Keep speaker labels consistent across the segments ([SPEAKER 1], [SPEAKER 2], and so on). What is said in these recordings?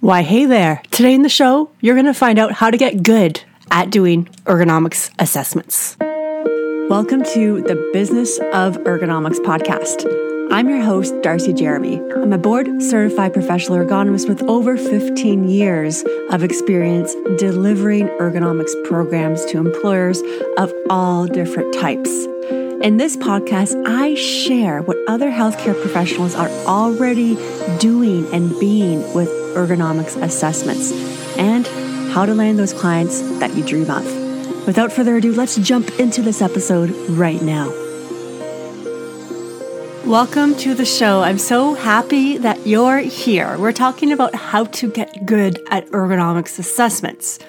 [SPEAKER 1] Why, hey there. Today in the show, you're going to find out how to get good at doing ergonomics assessments. Welcome to the Business of Ergonomics podcast. I'm your host, Darcy Jeremy. I'm a board certified professional ergonomist with over 15 years of experience delivering ergonomics programs to employers of all different types. In this podcast, I share what other healthcare professionals are already doing and being with ergonomics assessments and how to land those clients that you dream of. Without further ado, let's jump into this episode right now. Welcome to the show. I'm so happy that you're here. We're talking about how to get good at ergonomics assessments.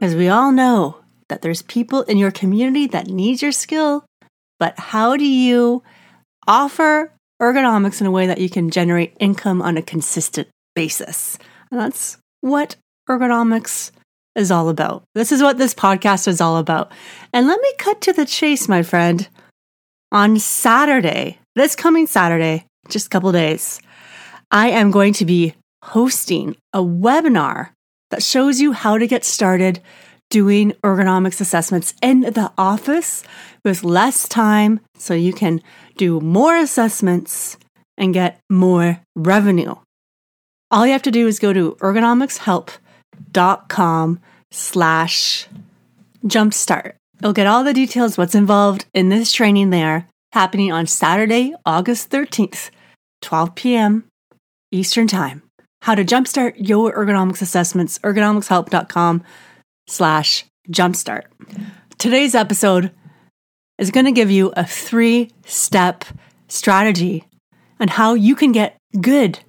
[SPEAKER 1] As we all know that there's people in your community that need your skill but how do you offer ergonomics in a way that you can generate income on a consistent basis? And that's what ergonomics is all about. This is what this podcast is all about. And let me cut to the chase, my friend. On Saturday, this coming Saturday, just a couple days, I am going to be hosting a webinar that shows you how to get started doing ergonomics assessments in the office with less time so you can do more assessments and get more revenue. All you have to do is go to ergonomicshelp.com slash jumpstart. You'll get all the details what's involved in this training there happening on Saturday, August 13th, 12 p.m. Eastern Time. How to jumpstart your ergonomics assessments, ergonomicshelp.com slash jumpstart. Today's episode is going to give you a three step strategy on how you can get good,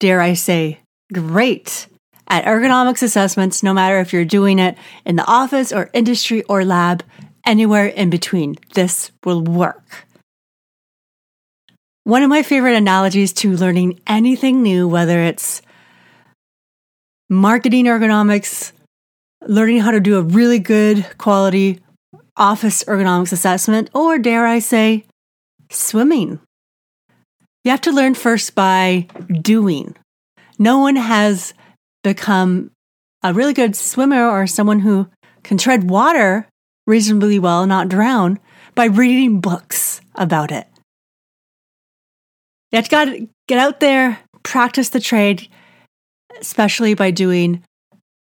[SPEAKER 1] dare I say, great at ergonomics assessments, no matter if you're doing it in the office or industry or lab, anywhere in between. This will work. One of my favorite analogies to learning anything new, whether it's marketing ergonomics, learning how to do a really good quality office ergonomics assessment, or dare I say, swimming. You have to learn first by doing. No one has become a really good swimmer or someone who can tread water reasonably well, not drown, by reading books about it. You have to get out there, practice the trade, especially by doing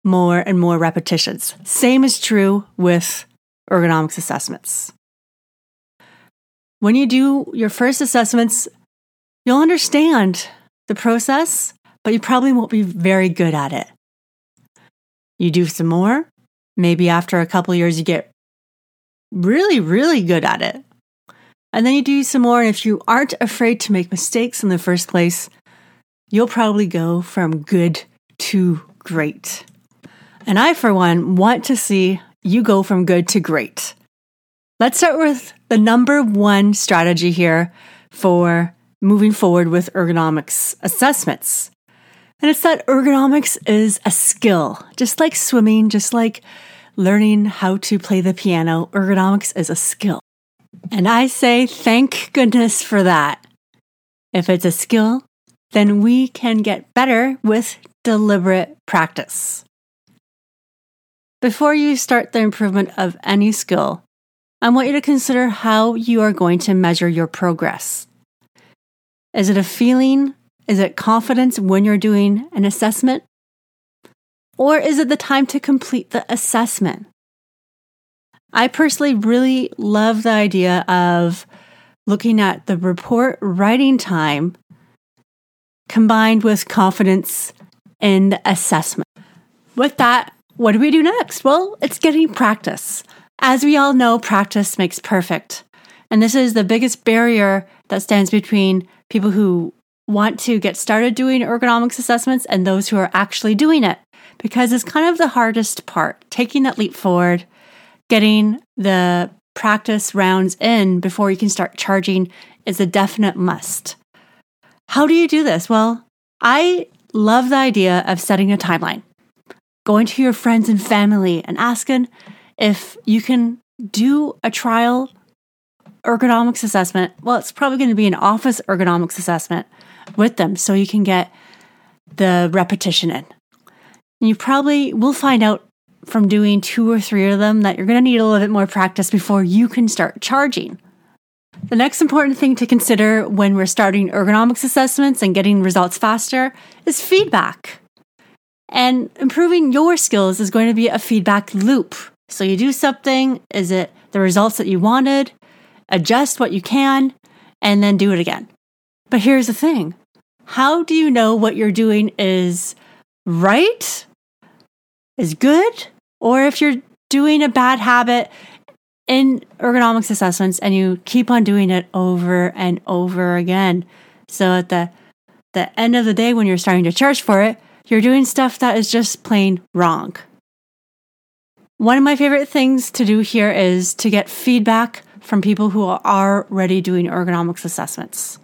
[SPEAKER 1] more and more repetitions. Same is true with ergonomics assessments. When you do your first assessments, you'll understand the process, but you probably won't be very good at it. You do some more, maybe after a couple years, you get really, really good at it. And then you do some more, and if you aren't afraid to make mistakes in the first place, you'll probably go from good to great. And I, for one, want to see you go from good to great. Let's start with the number one strategy here for moving forward with ergonomics assessments. And it's that ergonomics is a skill, just like swimming, just like learning how to play the piano. Ergonomics is a skill. And I say, thank goodness for that. If it's a skill, then we can get better with deliberate practice. Before you start the improvement of any skill, I want you to consider how you are going to measure your progress. Is it a feeling? Is it confidence when you're doing an assessment? Or is it the time to complete the assessment? I personally really love the idea of looking at the report writing time combined with confidence in the assessment. With that, what do we do next? Well, it's getting practice. As we all know, practice makes perfect. And this is the biggest barrier that stands between people who want to get started doing ergonomics assessments and those who are actually doing it. Because it's kind of the hardest part, taking that leap forward, getting the practice rounds in before you can start charging is a definite must. How do you do this? Well, I love the idea of setting a timeline going to your friends and family and asking if you can do a trial ergonomics assessment. Well, it's probably going to be an office ergonomics assessment with them so you can get the repetition in. And you probably will find out from doing two or three of them that you're going to need a little bit more practice before you can start charging. The next important thing to consider when we're starting ergonomics assessments and getting results faster is feedback. And improving your skills is going to be a feedback loop. So you do something, is it the results that you wanted? Adjust what you can, and then do it again. But here's the thing how do you know what you're doing is right, is good, or if you're doing a bad habit in ergonomics assessments and you keep on doing it over and over again. So at the the end of the day when you're starting to charge for it, you're doing stuff that is just plain wrong. One of my favorite things to do here is to get feedback from people who are already doing ergonomics assessments.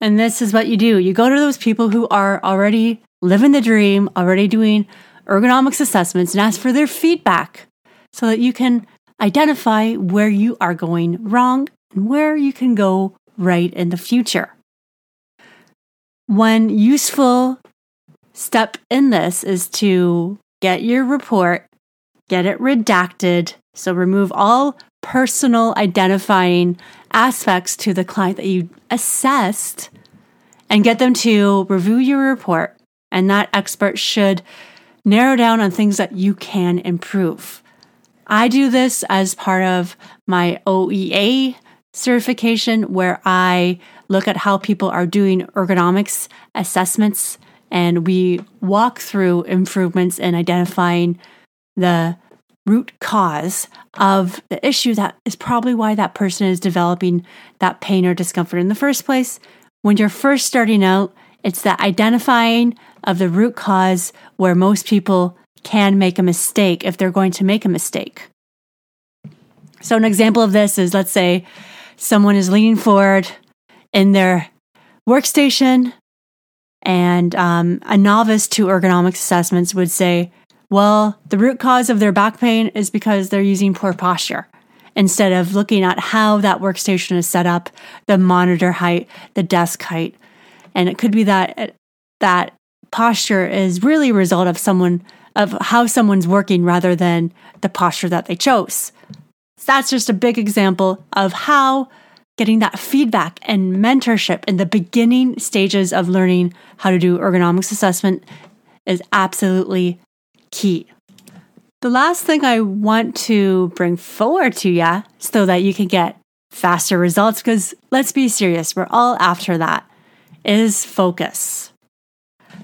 [SPEAKER 1] And this is what you do you go to those people who are already living the dream, already doing ergonomics assessments, and ask for their feedback so that you can identify where you are going wrong and where you can go right in the future. One useful step in this is to get your report, get it redacted. So remove all personal identifying aspects to the client that you assessed and get them to review your report. And that expert should narrow down on things that you can improve. I do this as part of my OEA certification, where I look at how people are doing ergonomics assessments and we walk through improvements in identifying the root cause of the issue that is probably why that person is developing that pain or discomfort in the first place. When you're first starting out, it's that identifying of the root cause where most people can make a mistake if they're going to make a mistake. So, an example of this is let's say someone is leaning forward in their workstation, and um, a novice to ergonomics assessments would say, well, the root cause of their back pain is because they're using poor posture instead of looking at how that workstation is set up, the monitor height, the desk height. And it could be that that posture is really a result of someone of how someone's working rather than the posture that they chose. So that's just a big example of how getting that feedback and mentorship in the beginning stages of learning how to do ergonomics assessment is absolutely key. The last thing I want to bring forward to you so that you can get faster results, because let's be serious, we're all after that, is focus.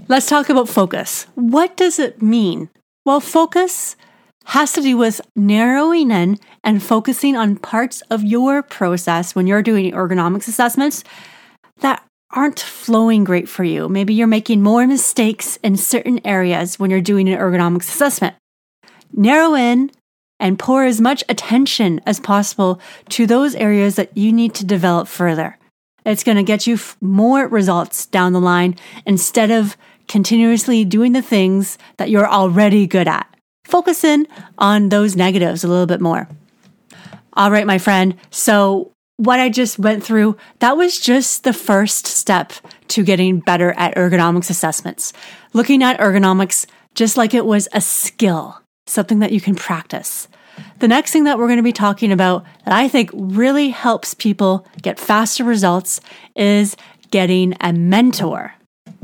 [SPEAKER 1] Let's talk about focus. What does it mean? Well, focus has to do with narrowing in and focusing on parts of your process when you're doing ergonomics assessments that aren't flowing great for you. Maybe you're making more mistakes in certain areas when you're doing an ergonomics assessment. Narrow in and pour as much attention as possible to those areas that you need to develop further. It's going to get you more results down the line instead of continuously doing the things that you're already good at. Focus in on those negatives a little bit more. All right, my friend. So, what I just went through, that was just the first step to getting better at ergonomics assessments. Looking at ergonomics just like it was a skill, something that you can practice. The next thing that we're going to be talking about that I think really helps people get faster results is getting a mentor.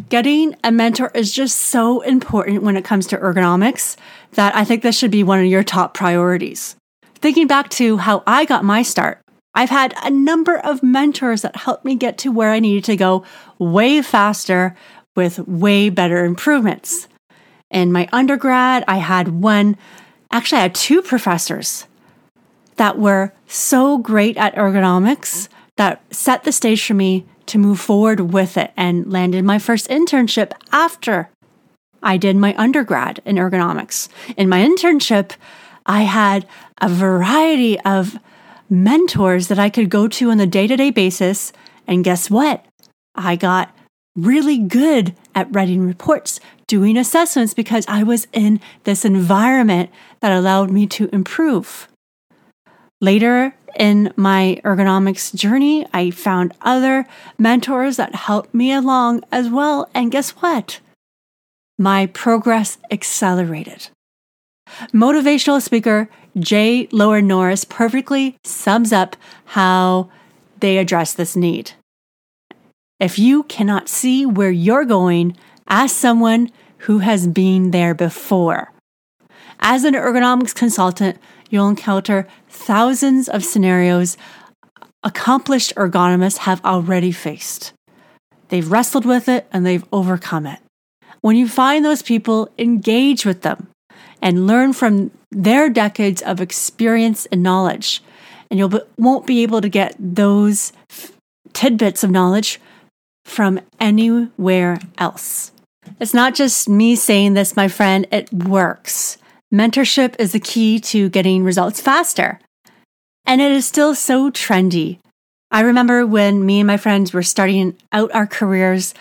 [SPEAKER 1] Getting a mentor is just so important when it comes to ergonomics that I think this should be one of your top priorities. Thinking back to how I got my start, I've had a number of mentors that helped me get to where I needed to go way faster with way better improvements. In my undergrad, I had one, actually, I had two professors that were so great at ergonomics that set the stage for me to move forward with it and landed my first internship after I did my undergrad in ergonomics. In my internship, I had a variety of mentors that I could go to on a day to day basis. And guess what? I got really good at writing reports, doing assessments because I was in this environment that allowed me to improve. Later in my ergonomics journey. I found other mentors that helped me along as well. And guess what? My progress accelerated. Motivational speaker J. Loren Norris perfectly sums up how they address this need. If you cannot see where you're going, ask someone who has been there before. As an ergonomics consultant, you'll encounter thousands of scenarios accomplished ergonomists have already faced. They've wrestled with it and they've overcome it. When you find those people, engage with them and learn from their decades of experience and knowledge. And you won't be able to get those tidbits of knowledge from anywhere else. It's not just me saying this, my friend, it works. Mentorship is the key to getting results faster. And it is still so trendy. I remember when me and my friends were starting out our careers,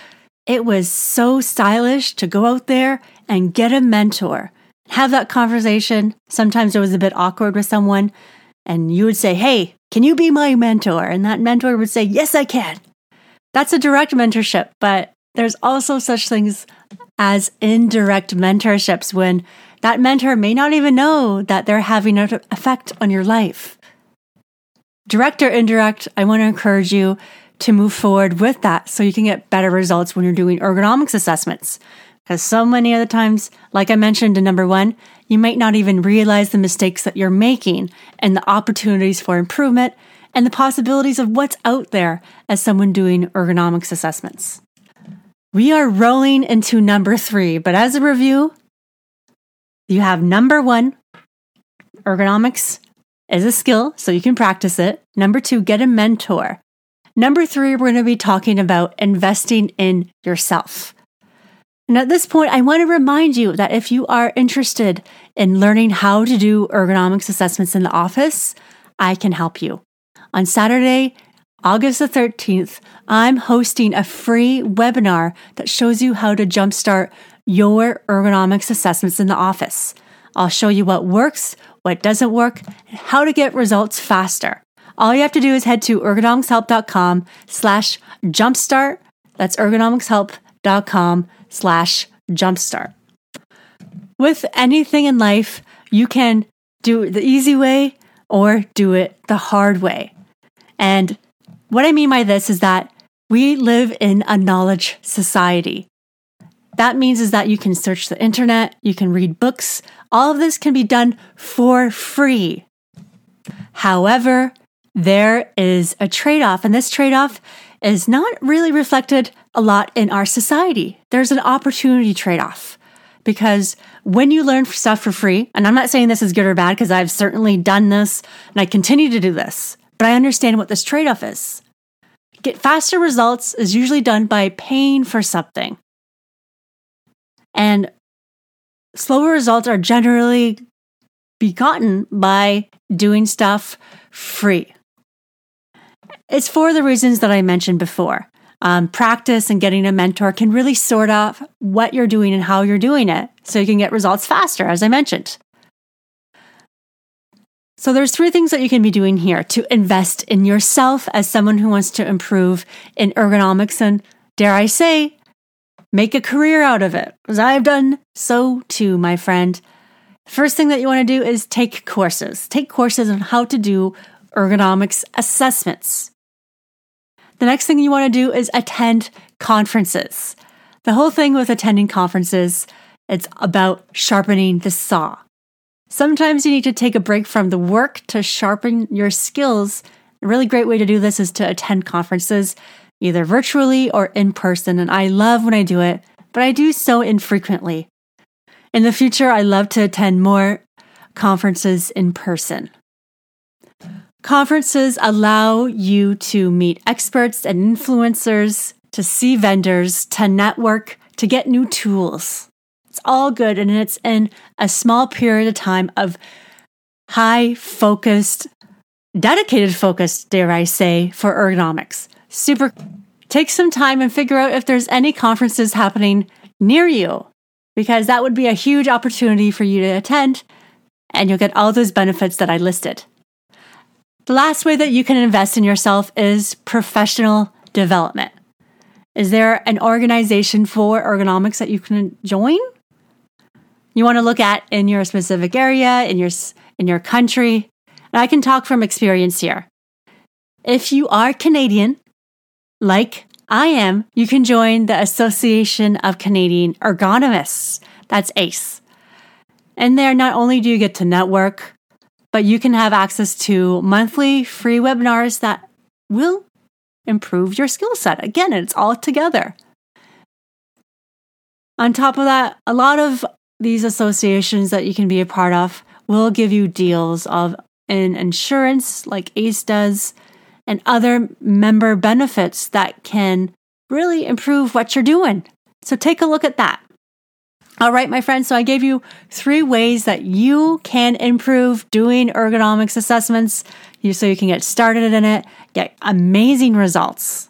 [SPEAKER 1] it was so stylish to go out there and get a mentor, have that conversation. Sometimes it was a bit awkward with someone, and you would say, Hey, can you be my mentor? And that mentor would say, Yes, I can. That's a direct mentorship, but there's also such things as indirect mentorships when that mentor may not even know that they're having an effect on your life. Direct or indirect, I want to encourage you to move forward with that so you can get better results when you're doing ergonomics assessments. Because so many other times, like I mentioned in number one, you might not even realize the mistakes that you're making and the opportunities for improvement and the possibilities of what's out there as someone doing ergonomics assessments. We are rolling into number three, but as a review, you have number one, ergonomics is a skill, so you can practice it. Number two, get a mentor. Number three, we're going to be talking about investing in yourself. And at this point, I want to remind you that if you are interested in learning how to do ergonomics assessments in the office, I can help you. On Saturday, August the 13th, I'm hosting a free webinar that shows you how to jumpstart your ergonomics assessments in the office. I'll show you what works, what doesn't work, and how to get results faster. All you have to do is head to ergonomicshelp.com slash jumpstart. That's ergonomicshelp.com slash jumpstart. With anything in life, you can do it the easy way or do it the hard way. And what I mean by this is that we live in a knowledge society. That means is that you can search the internet, you can read books. All of this can be done for free. However, there is a trade off, and this trade off is not really reflected a lot in our society. There's an opportunity trade off because when you learn stuff for free, and I'm not saying this is good or bad because I've certainly done this and I continue to do this, but I understand what this trade off is. Get faster results is usually done by paying for something. And slower results are generally begotten by doing stuff free. It's for the reasons that I mentioned before. Um, practice and getting a mentor can really sort out what you're doing and how you're doing it so you can get results faster, as I mentioned. So there's three things that you can be doing here to invest in yourself as someone who wants to improve in ergonomics and dare I say, make a career out of it. As I've done so too, my friend. First thing that you want to do is take courses. Take courses on how to do ergonomics assessments. The next thing you want to do is attend conferences. The whole thing with attending conferences, it's about sharpening the saw. Sometimes you need to take a break from the work to sharpen your skills. A really great way to do this is to attend conferences, either virtually or in person. And I love when I do it, but I do so infrequently. In the future, I love to attend more conferences in person. Conferences allow you to meet experts and influencers, to see vendors, to network, to get new tools. It's all good and it's in a small period of time of high focused, dedicated focus, dare I say, for ergonomics. Super. Take some time and figure out if there's any conferences happening near you, because that would be a huge opportunity for you to attend and you'll get all those benefits that I listed. The last way that you can invest in yourself is professional development. Is there an organization for ergonomics that you can join? You want to look at in your specific area, in your in your country. And I can talk from experience here. If you are Canadian, like I am, you can join the Association of Canadian Ergonomists. That's ACE. And there, not only do you get to network, but you can have access to monthly free webinars that will improve your skill set. Again, it's all together. On top of that, a lot of these associations that you can be a part of will give you deals of an insurance like ACE does and other member benefits that can really improve what you're doing. So take a look at that. All right, my friends. So I gave you three ways that you can improve doing ergonomics assessments so you can get started in it, get amazing results.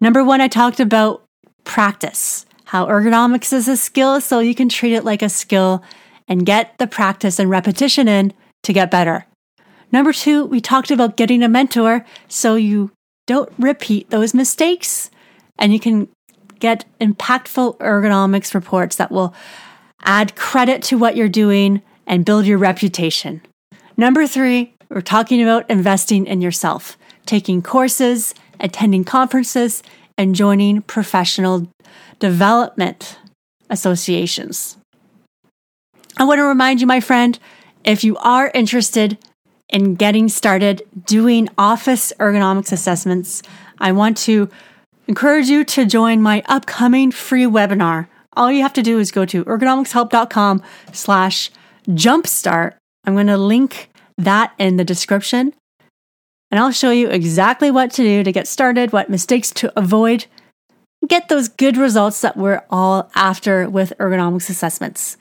[SPEAKER 1] Number one, I talked about practice, how ergonomics is a skill, so you can treat it like a skill and get the practice and repetition in to get better. Number two, we talked about getting a mentor so you don't repeat those mistakes and you can get impactful ergonomics reports that will add credit to what you're doing and build your reputation. Number three, we're talking about investing in yourself, taking courses, attending conferences, and joining professional development associations. I want to remind you, my friend, if you are interested in getting started doing office ergonomics assessments, I want to encourage you to join my upcoming free webinar. All you have to do is go to ergonomicshelp.com slash jumpstart. I'm going to link that in the description and I'll show you exactly what to do to get started, what mistakes to avoid, get those good results that we're all after with ergonomics assessments.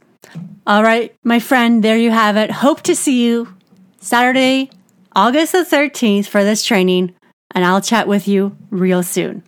[SPEAKER 1] All right, my friend, there you have it. Hope to see you Saturday, August the 13th for this training, and I'll chat with you real soon.